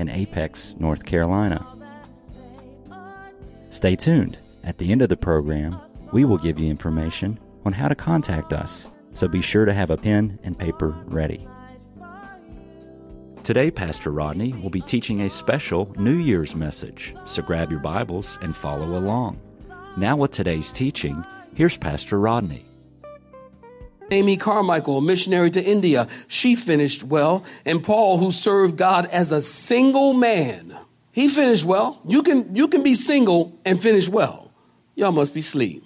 in Apex, North Carolina. Stay tuned. At the end of the program, we will give you information on how to contact us, so be sure to have a pen and paper ready. Today, Pastor Rodney will be teaching a special New Year's message, so grab your Bibles and follow along. Now, with today's teaching, here's Pastor Rodney. Amy Carmichael, a missionary to India, she finished well. And Paul, who served God as a single man, he finished well. You can, you can be single and finish well. Y'all must be asleep.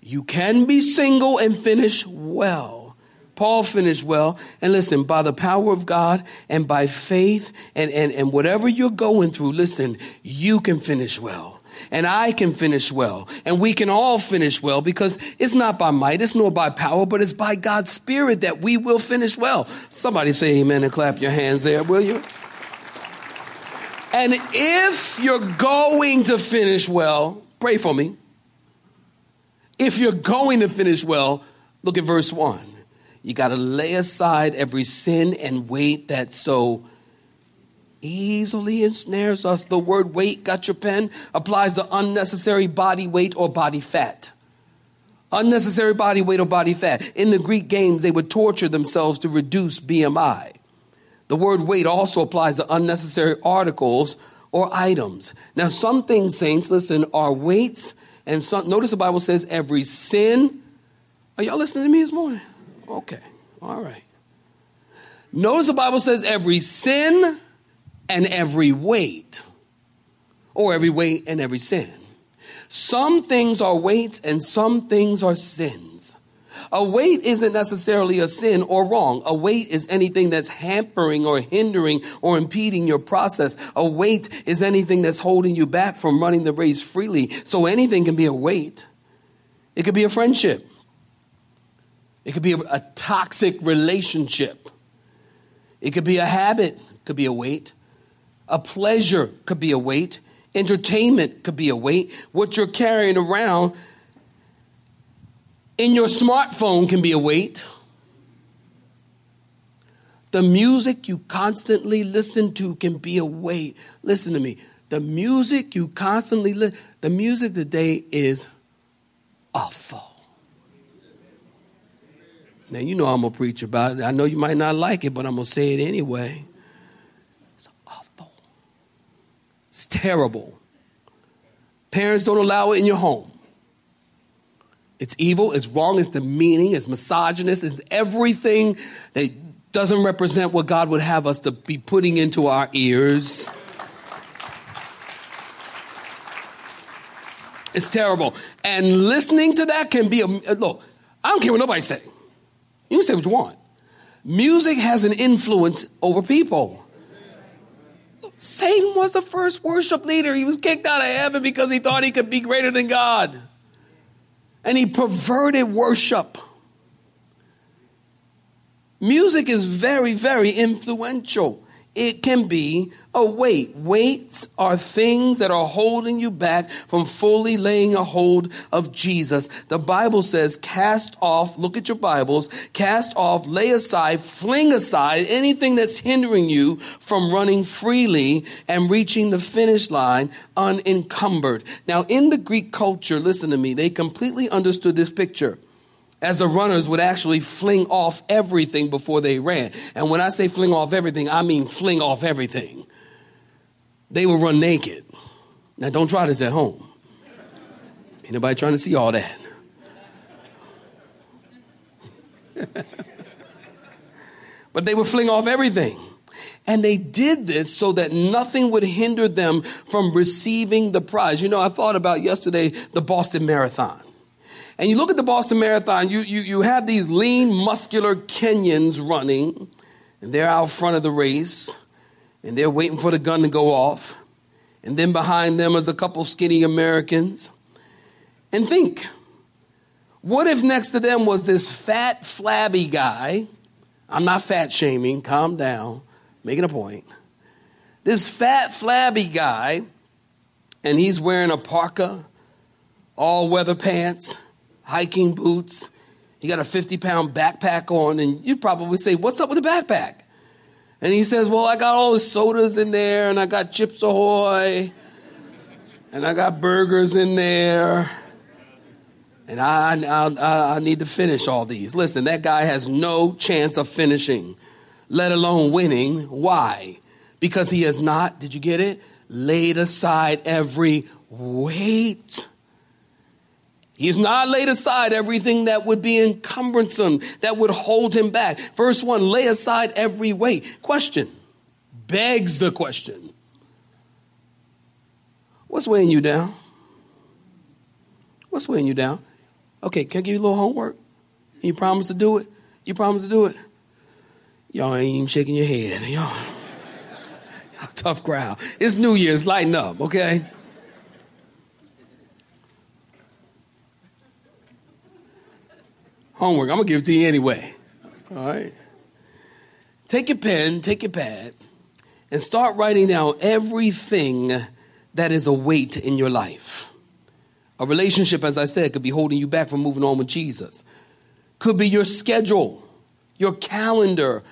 You can be single and finish well. Paul finished well. And listen, by the power of God and by faith and, and, and whatever you're going through, listen, you can finish well and I can finish well, and we can all finish well because it's not by might, it's nor by power, but it's by God's Spirit that we will finish well. Somebody say amen and clap your hands there, will you? And if you're going to finish well, pray for me. If you're going to finish well, look at verse 1. You got to lay aside every sin and weight that so easily ensnares us. The word weight, got your pen, applies to unnecessary body weight or body fat. Unnecessary body weight or body fat. In the Greek games, they would torture themselves to reduce BMI. The word weight also applies to unnecessary articles or items. Now, some things, saints, listen, are weights, and some, notice the Bible says every sin. Are y'all listening to me this morning? Okay, all right. Notice the Bible says every sin and every weight, or every weight and every sin. Some things are weights and some things are sins. A weight isn't necessarily a sin or wrong. A weight is anything that's hampering or hindering or impeding your process. A weight is anything that's holding you back from running the race freely. So anything can be a weight. It could be a friendship. It could be a, a toxic relationship. It could be a habit. It could be a weight. A pleasure could be a weight. Entertainment could be a weight. What you're carrying around in your smartphone can be a weight. The music you constantly listen to can be a weight. Listen to me. The music you constantly listen, the music today is awful. Now, you know I'm to preach about it. I know you might not like it, but I'm to say it anyway. It's terrible. Parents don't allow it in your home. It's evil, it's wrong, it's demeaning, it's misogynist, it's everything that doesn't represent what God would have us to be putting into our ears. It's terrible. And listening to that can be a look, I don't care what nobody say. You can say what you want. Music has an influence over people. Satan was the first worship leader. He was kicked out of heaven because he thought he could be greater than God. And he perverted worship. Music is very, very influential it can be a weight. Weights are things that are holding you back from fully laying a hold of Jesus. The Bible says, cast off, look at your Bibles, cast off, lay aside, fling aside anything that's hindering you from running freely and reaching the finish line unencumbered. Now, in the Greek culture, listen to me, they completely understood this picture as the runners would actually fling off everything before they ran. And when I say fling off everything, I mean fling off everything. They would run naked. Now, don't try this at home. Anybody trying to see all that? but they would fling off everything. And they did this so that nothing would hinder them from receiving the prize. You know, I thought about yesterday the Boston Marathon. And you look at the Boston Marathon, you, you, you have these lean, muscular Kenyans running, and they're out front of the race. and they're waiting for the gun to go off. And then behind them is a couple skinny Americans. And think what if next to them was this fat, flabby guy? I'm not fat shaming, calm down, making a point. This fat, flabby guy, and he's wearing a parka, all weather pants, hiking boots. He got a 50 pound backpack on, and you probably say, What's up with the backpack? And he says, Well, I got all the sodas in there, and I got Chips Ahoy, and I got burgers in there, and I, I, I need to finish all these. Listen, that guy has no chance of finishing, let alone winning. Why? Because he has not, did you get it? Laid aside every weight. He has not laid aside everything that would be encumbersome, that would hold him back. Verse 1 lay aside every weight. Question begs the question What's weighing you down? What's weighing you down? Okay, can I give you a little homework? You promise to do it? You promise to do it? Y'all ain't even shaking your head. Y'all, y'all tough crowd. It's New Year's, lighten up, okay? Homework, I'm gonna give it to you anyway. All right? Take your pen, take your pad, and start writing down everything that is a weight in your life. A relationship, as I said, could be holding you back from moving on with Jesus. Could be your schedule, your calendar,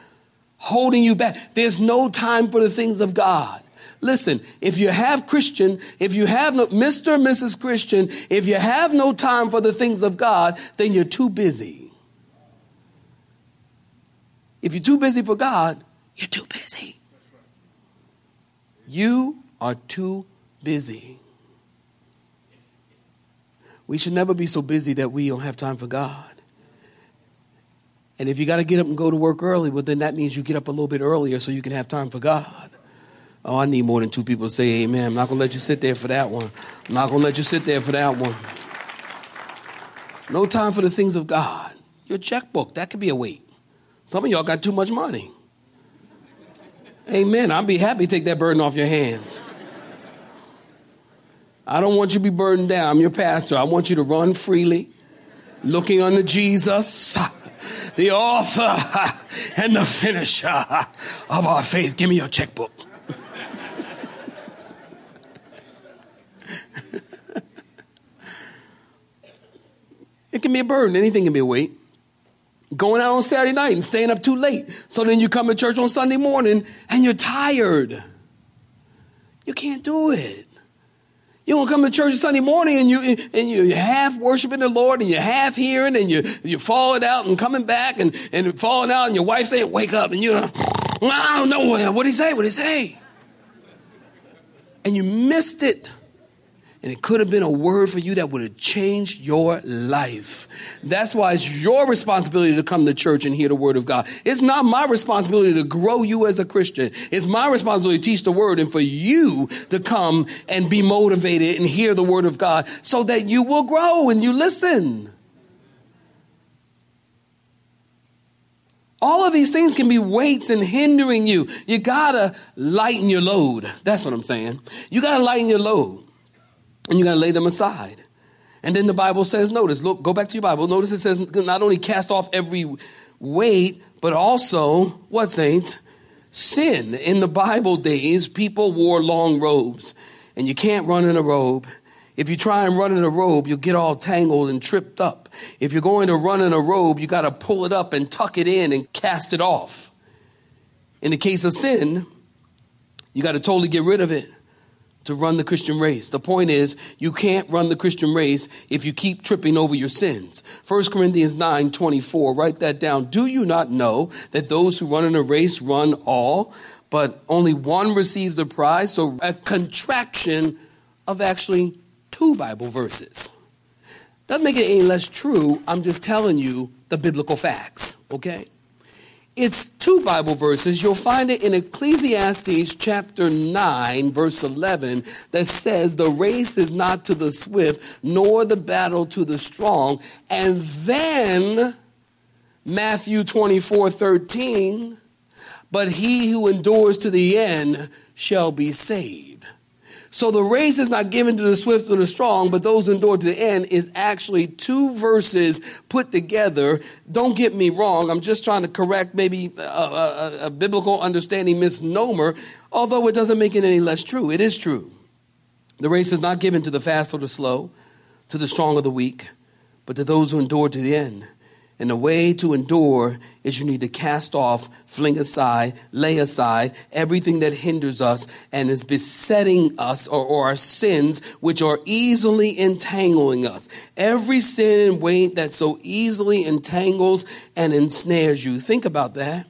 holding you back. There's no time for the things of God. Listen, if you have Christian, if you have no, Mr. and Mrs. Christian, if you have no time for the things of God, then you're too busy. If you're too busy for God, you're too busy. You are too busy. We should never be so busy that we don't have time for God. And if you got to get up and go to work early, well, then that means you get up a little bit earlier so you can have time for God. Oh, I need more than two people to say amen. I'm not going to let you sit there for that one. I'm not going to let you sit there for that one. No time for the things of God. Your checkbook, that could be a weight. Some of y'all got too much money. Amen. I'd be happy to take that burden off your hands. I don't want you to be burdened down. I'm your pastor. I want you to run freely, looking unto Jesus, the author and the finisher of our faith. Give me your checkbook. It can be a burden. Anything can be a weight. Going out on Saturday night and staying up too late. So then you come to church on Sunday morning and you're tired. You can't do it. You don't come to church on Sunday morning and you and you're half worshiping the Lord and you're half hearing and you you're falling out and coming back and, and falling out and your wife saying, Wake up and you're I don't know what he say? What he say? And you missed it. And it could have been a word for you that would have changed your life. That's why it's your responsibility to come to church and hear the word of God. It's not my responsibility to grow you as a Christian. It's my responsibility to teach the word and for you to come and be motivated and hear the word of God so that you will grow and you listen. All of these things can be weights and hindering you. You gotta lighten your load. That's what I'm saying. You gotta lighten your load and you got to lay them aside. And then the Bible says, notice, look, go back to your Bible. Notice it says not only cast off every weight, but also, what, saints? Sin. In the Bible days, people wore long robes, and you can't run in a robe. If you try and run in a robe, you'll get all tangled and tripped up. If you're going to run in a robe, you got to pull it up and tuck it in and cast it off. In the case of sin, you got to totally get rid of it to run the Christian race. The point is, you can't run the Christian race if you keep tripping over your sins. 1 Corinthians 9 24, write that down. Do you not know that those who run in a race run all, but only one receives a prize? So a contraction of actually two Bible verses. Doesn't make it any less true. I'm just telling you the biblical facts, okay? It's two Bible verses. You'll find it in Ecclesiastes chapter 9, verse 11, that says, The race is not to the swift, nor the battle to the strong. And then Matthew 24, 13, but he who endures to the end shall be saved. So the race is not given to the swift or the strong, but those who endure to the end is actually two verses put together. Don't get me wrong. I'm just trying to correct maybe a, a, a biblical understanding misnomer, although it doesn't make it any less true. It is true. The race is not given to the fast or the slow, to the strong or the weak, but to those who endure to the end. And the way to endure is you need to cast off, fling aside, lay aside everything that hinders us and is besetting us or, or, our sins, which are easily entangling us. Every sin and weight that so easily entangles and ensnares you. Think about that.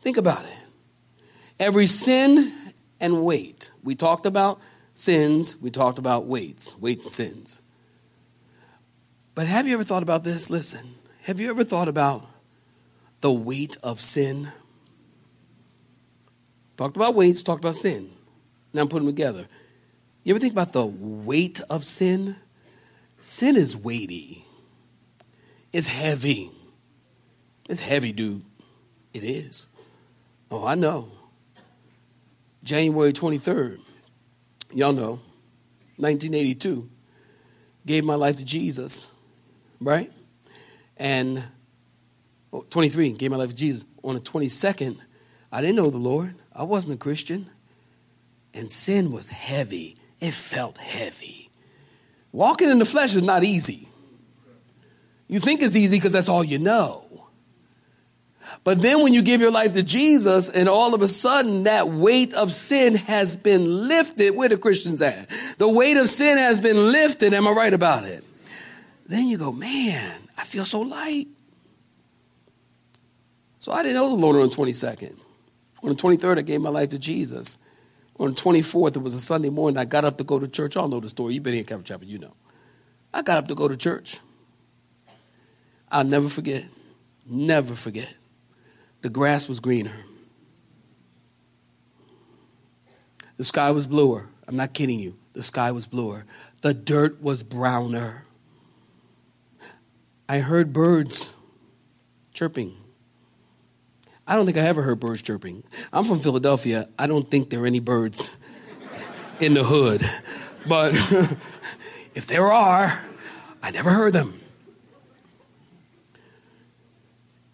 Think about it. Every sin and weight. We talked about sins, we talked about weights, weights sins. But have you ever thought about this? Listen. Have you ever thought about the weight of sin? Talked about weights, talked about sin. Now I'm putting them together. You ever think about the weight of sin? Sin is weighty. It's heavy. It's heavy, dude. It is. Oh, I know. January 23rd, y'all know, 1982, gave my life to Jesus, right? And oh, 23, gave my life to Jesus. On the 22nd, I didn't know the Lord. I wasn't a Christian. And sin was heavy. It felt heavy. Walking in the flesh is not easy. You think it's easy because that's all you know. But then when you give your life to Jesus, and all of a sudden that weight of sin has been lifted, where the Christians at? The weight of sin has been lifted. Am I right about it? Then you go, man, I feel so light. So I didn't know the Lord on the 22nd. On the 23rd, I gave my life to Jesus. On the 24th, it was a Sunday morning. I got up to go to church. Y'all know the story. You've been here in Calvary Chapel, you know. I got up to go to church. I'll never forget, never forget. The grass was greener. The sky was bluer. I'm not kidding you. The sky was bluer. The dirt was browner. I heard birds chirping. I don't think I ever heard birds chirping. I'm from Philadelphia. I don't think there are any birds in the hood. But if there are, I never heard them.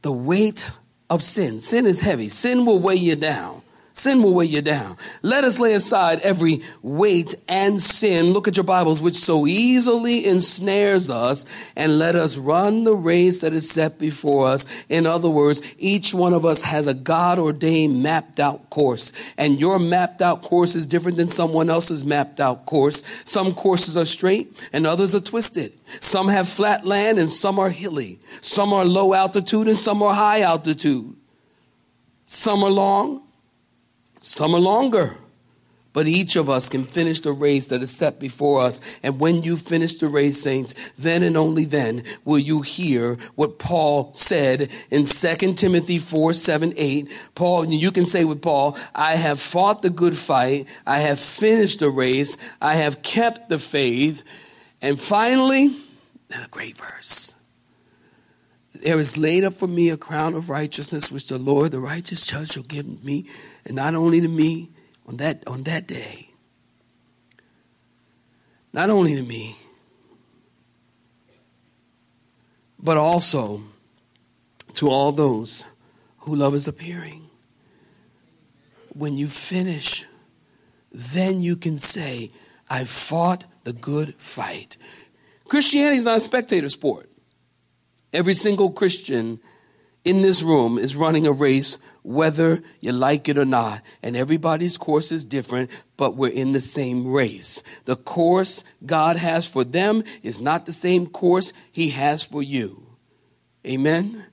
The weight of sin. Sin is heavy. Sin will weigh you down. Sin will weigh you down. Let us lay aside every weight and sin. Look at your Bibles, which so easily ensnares us, and let us run the race that is set before us. In other words, each one of us has a God ordained mapped out course, and your mapped out course is different than someone else's mapped out course. Some courses are straight and others are twisted. Some have flat land and some are hilly. Some are low altitude and some are high altitude. Some are long some are longer. But each of us can finish the race that is set before us. And when you finish the race, saints, then and only then will you hear what Paul said in 2 Timothy 4, 7, 8. Paul, you can say with Paul, I have fought the good fight. I have finished the race. I have kept the faith. And finally, a great verse. There is laid up for me a crown of righteousness, which the Lord, the righteous judge, shall give me, and not only to me on that on that day. Not only to me, but also to all those who love his appearing. When you finish, then you can say, I've fought the good fight. Christianity is not a spectator sport. Every single Christian in this room is running a race, whether you like it or not. And everybody's course is different, but we're in the same race. The course God has for them is not the same course He has for you. Amen?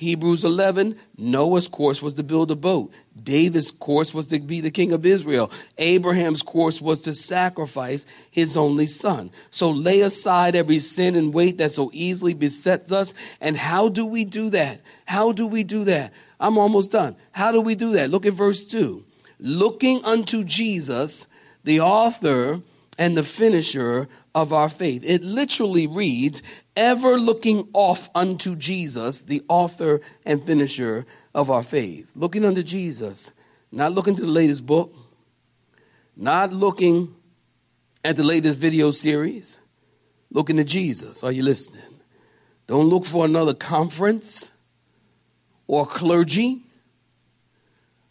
Hebrews 11, Noah's course was to build a boat. David's course was to be the king of Israel. Abraham's course was to sacrifice his only son. So lay aside every sin and weight that so easily besets us. And how do we do that? How do we do that? I'm almost done. How do we do that? Look at verse 2. Looking unto Jesus, the author and the finisher of our faith. It literally reads, ever looking off unto Jesus, the author and finisher of our faith. Looking unto Jesus, not looking to the latest book, not looking at the latest video series, looking to Jesus. Are you listening? Don't look for another conference or clergy.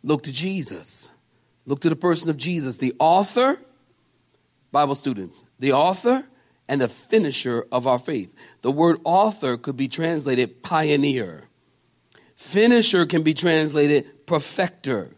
Look to Jesus. Look to the person of Jesus, the author, Bible students, the author and the finisher of our faith. The word author could be translated pioneer. Finisher can be translated perfecter.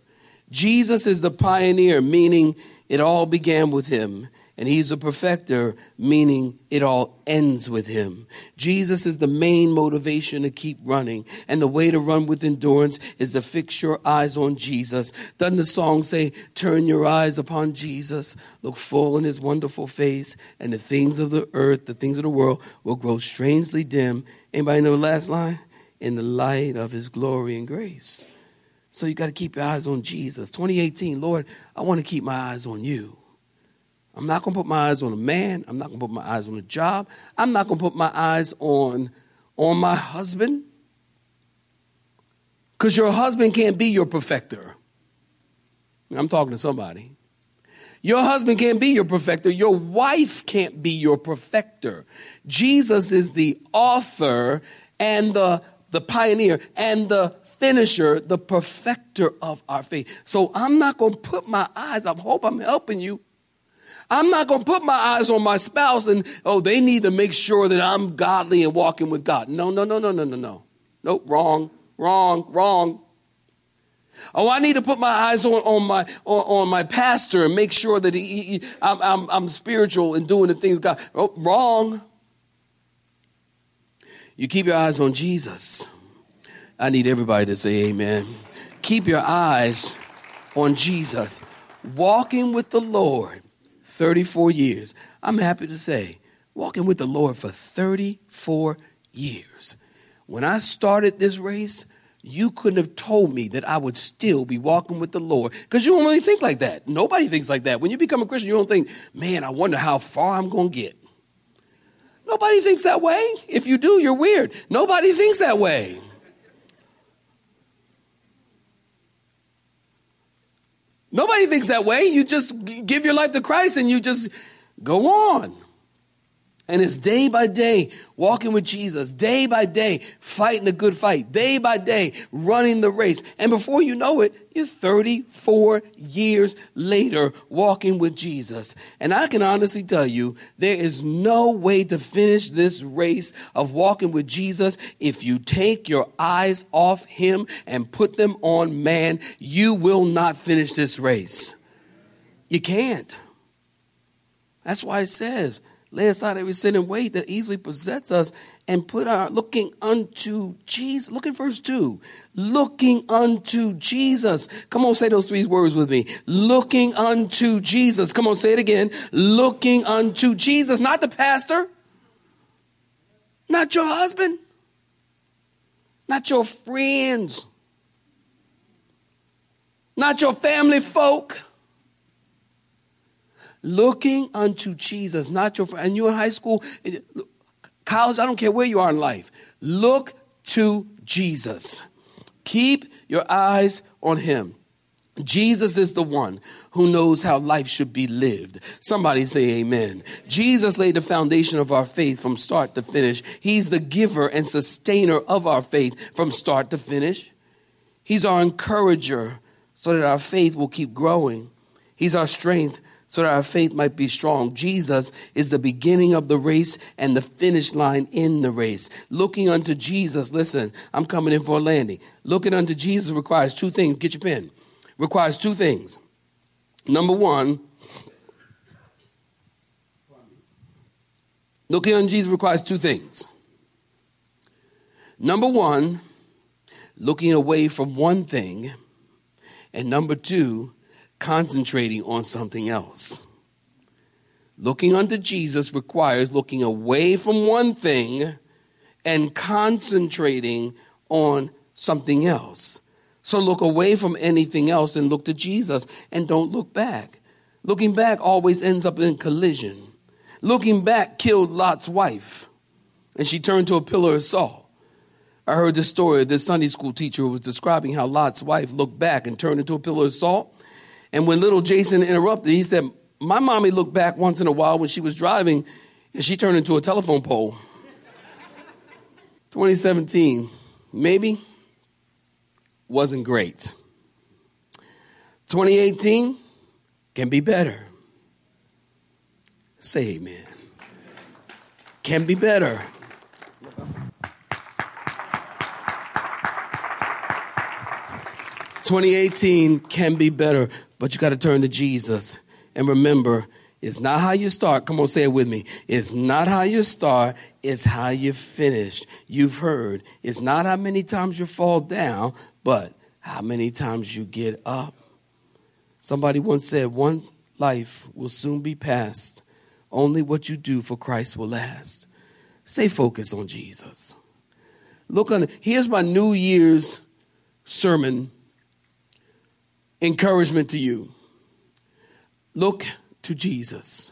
Jesus is the pioneer, meaning it all began with him and he's a perfecter, meaning it all ends with him. Jesus is the main motivation to keep running, and the way to run with endurance is to fix your eyes on Jesus. Doesn't the song say, Turn your eyes upon Jesus, look full in his wonderful face, and the things of the earth, the things of the world will grow strangely dim. Anybody know the last line? In the light of his glory and grace. So you got to keep your eyes on Jesus. 2018, Lord, I want to keep my eyes on you. I'm not going to put my eyes on a man. I'm not going to put my eyes on a job. I'm not going to put my eyes on, on my husband. Because your husband can't be your perfecter. I'm talking to somebody. Your husband can't be your perfecter. Your wife can't be your perfecter. Jesus is the author and the, the pioneer and the finisher, the perfecter of our faith. So I'm not going to put my eyes, I hope I'm helping you I'm not going to put my eyes on my spouse and, oh, they need to make sure that I'm godly and walking with God. No, no, no, no, no, no, no. Nope, wrong, wrong, wrong. Oh, I need to put my eyes on, on my on, on my pastor and make sure that he, he I'm, I'm, I'm spiritual and doing the things God. Oh, wrong. You keep your eyes on Jesus. I need everybody to say amen. Keep your eyes on Jesus. Walking with the Lord 34 years. I'm happy to say, walking with the Lord for 34 years. When I started this race, you couldn't have told me that I would still be walking with the Lord because you don't really think like that. Nobody thinks like that. When you become a Christian, you don't think, man, I wonder how far I'm going to get. Nobody thinks that way. If you do, you're weird. Nobody thinks that way. Nobody thinks that way. You just give your life to Christ and you just go on. And it's day by day walking with Jesus, day by day fighting the good fight, day by day running the race. And before you know it, you're 34 years later walking with Jesus. And I can honestly tell you, there is no way to finish this race of walking with Jesus if you take your eyes off Him and put them on man. You will not finish this race. You can't. That's why it says, lay aside every sin and weight that easily besets us and put our looking unto Jesus. Look at verse 2. Looking unto Jesus. Come on, say those three words with me. Looking unto Jesus. Come on, say it again. Looking unto Jesus, not the pastor, not your husband, not your friends, not your family folk looking unto Jesus, not your friend. And you're in high school, eh, college, I don't care where you are in life. Look to Jesus. Keep your eyes on him. Jesus is the one who knows how life should be lived. Somebody say amen. Jesus laid the foundation of our faith from start to finish. He's the giver and sustainer of our faith from start to finish. He's our encourager so that our faith will keep growing. He's our strength so that our faith might be strong. Jesus is the beginning of the race and the finish line in the race. Looking unto Jesus, listen, I'm coming in for a landing. Looking unto Jesus requires two things. Get your pen. Requires two things. Number one, looking unto Jesus requires two things. Number one, looking away from one thing. And number two, concentrating on something else. Looking unto Jesus requires looking away from one thing and concentrating on something else. So look away from anything else and look to Jesus and don't look back. Looking back always ends up in collision. Looking back killed Lot's wife. and she turned to a pillar of salt. I heard this story of this Sunday school teacher who was describing how Lot's wife looked back and turned into a pillar of salt. And when little Jason interrupted, he said, My mommy looked back once in a while when she was driving and she turned into a telephone pole. 2017, maybe wasn't great. 2018 can be better. Say amen. Can be better. Twenty eighteen can be better, but you got to turn to Jesus and remember it's not how you start. Come on, say it with me. It's not how you start, it's how you finish. You've heard. It's not how many times you fall down, but how many times you get up. Somebody once said, One life will soon be past. Only what you do for Christ will last. Stay focused on Jesus. Look on here's my New Year's sermon encouragement to you. Look to Jesus.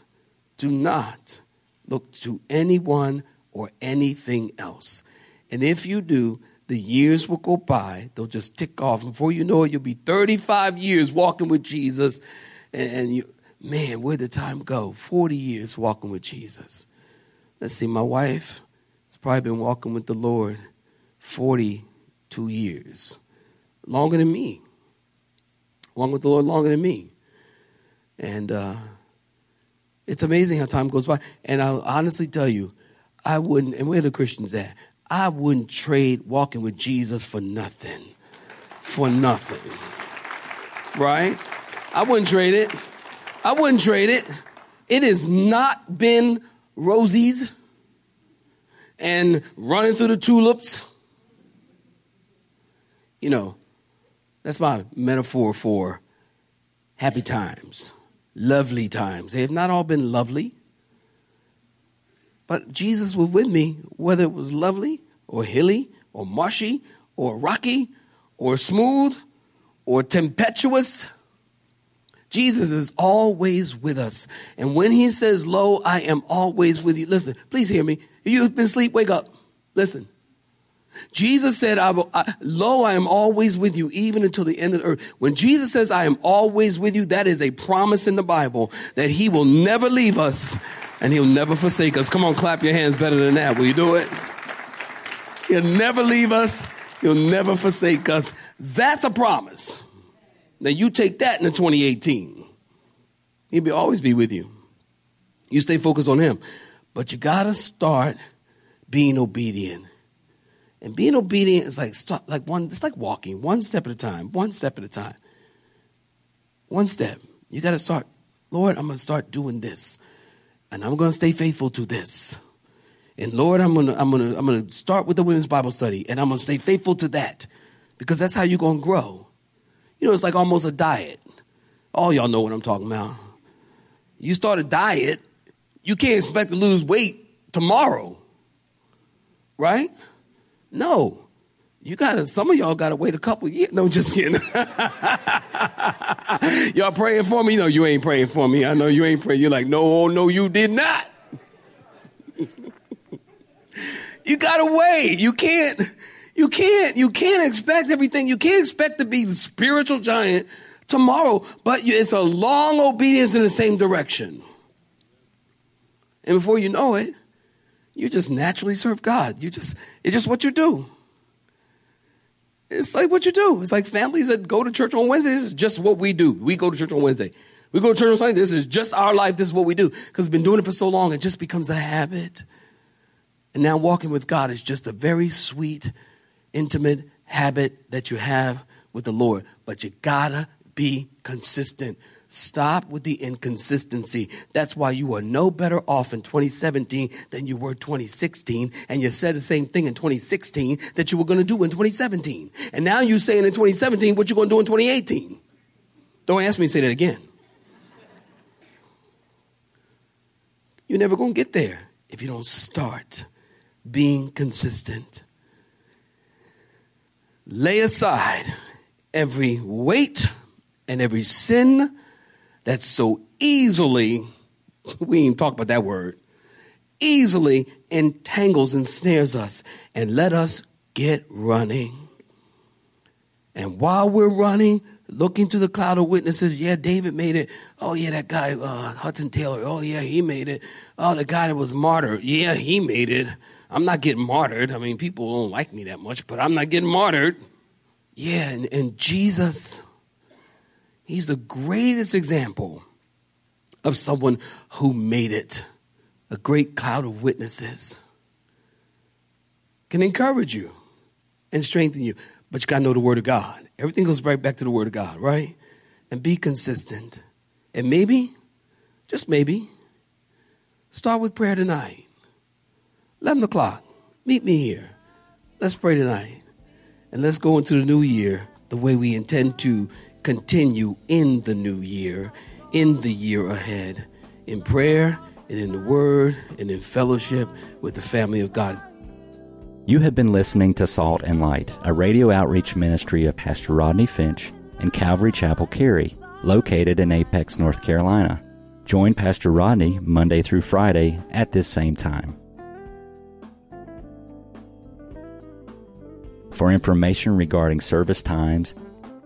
Do not look to anyone or anything else. And if you do, the years will go by. They'll just tick off. Before you know it, you'll be 35 years walking with Jesus. And you, man, where'd the time go? 40 years walking with Jesus. Let's see, my wife has probably been walking with the Lord 42 years, longer than me. Walking with the Lord longer than me. And uh, it's amazing how time goes by. And I'll honestly tell you, I wouldn't, and where the Christians at? I wouldn't trade walking with Jesus for nothing. For nothing. Right? I wouldn't trade it. I wouldn't trade it. It has not been rosies and running through the tulips. You know, that's my metaphor for happy times, lovely times. They have not all been lovely. But Jesus was with me, whether it was lovely or hilly or marshy or rocky or smooth or tempestuous. Jesus is always with us. And when he says, Lo, I am always with you, listen, please hear me. If you've been asleep, wake up. Listen. Jesus said, I will, I, Lo, I am always with you, even until the end of the earth. When Jesus says, I am always with you, that is a promise in the Bible that he will never leave us and he'll never forsake us. Come on, clap your hands better than that. Will you do it? He'll never leave us. He'll never forsake us. That's a promise. Now you take that into 2018. He'll be, always be with you. You stay focused on him. But you gotta start being obedient. And being obedient is like like one, it's like walking, one step at a time, one step at a time. One step. You gotta start, Lord, I'm gonna start doing this and I'm going to stay faithful to this. And Lord, I'm going to I'm going to I'm going to start with the women's Bible study and I'm going to stay faithful to that because that's how you're going to grow. You know, it's like almost a diet. All y'all know what I'm talking about. You start a diet, you can't expect to lose weight tomorrow. Right? No. You gotta, some of y'all gotta wait a couple years. No, just kidding. y'all praying for me? No, you ain't praying for me. I know you ain't praying. You're like, no, oh, no, you did not. you gotta wait. You can't, you can't, you can't expect everything. You can't expect to be the spiritual giant tomorrow, but it's a long obedience in the same direction. And before you know it, you just naturally serve God. You just, it's just what you do. It's like what you do. It's like families that go to church on Wednesday. This is just what we do. We go to church on Wednesday. We go to church on Sunday. This is just our life. This is what we do. Because we've been doing it for so long, it just becomes a habit. And now walking with God is just a very sweet, intimate habit that you have with the Lord. But you gotta be consistent. Stop with the inconsistency. That's why you are no better off in 2017 than you were 2016. And you said the same thing in 2016 that you were going to do in 2017. And now you're saying in 2017 what you're going to do in 2018. Don't ask me to say that again. You're never going to get there if you don't start being consistent. Lay aside every weight and every sin that so easily, we ain't talk about that word, easily entangles and snares us. And let us get running. And while we're running, looking to the cloud of witnesses, yeah, David made it. Oh, yeah, that guy, uh, Hudson Taylor, oh, yeah, he made it. Oh, the guy that was martyred, yeah, he made it. I'm not getting martyred. I mean, people don't like me that much, but I'm not getting martyred. Yeah, and, and Jesus, he's the greatest example of someone who made it. A great cloud of witnesses can encourage you and strengthen you, but you got to know the Word of God. Everything goes right back to the Word of God, right? And be consistent. And maybe, just maybe, start with prayer tonight. 11 o'clock, meet me here. Let's pray tonight. And let's go into the new year the way we intend to continue in the new year, in the year ahead, in prayer and in the Word and in fellowship with the family of God. You have been listening to Salt and Light, a radio outreach ministry of Pastor Rodney Finch and Calvary Chapel Cary, located in Apex, North Carolina. Join Pastor Rodney Monday through Friday at this same time. For information regarding service times,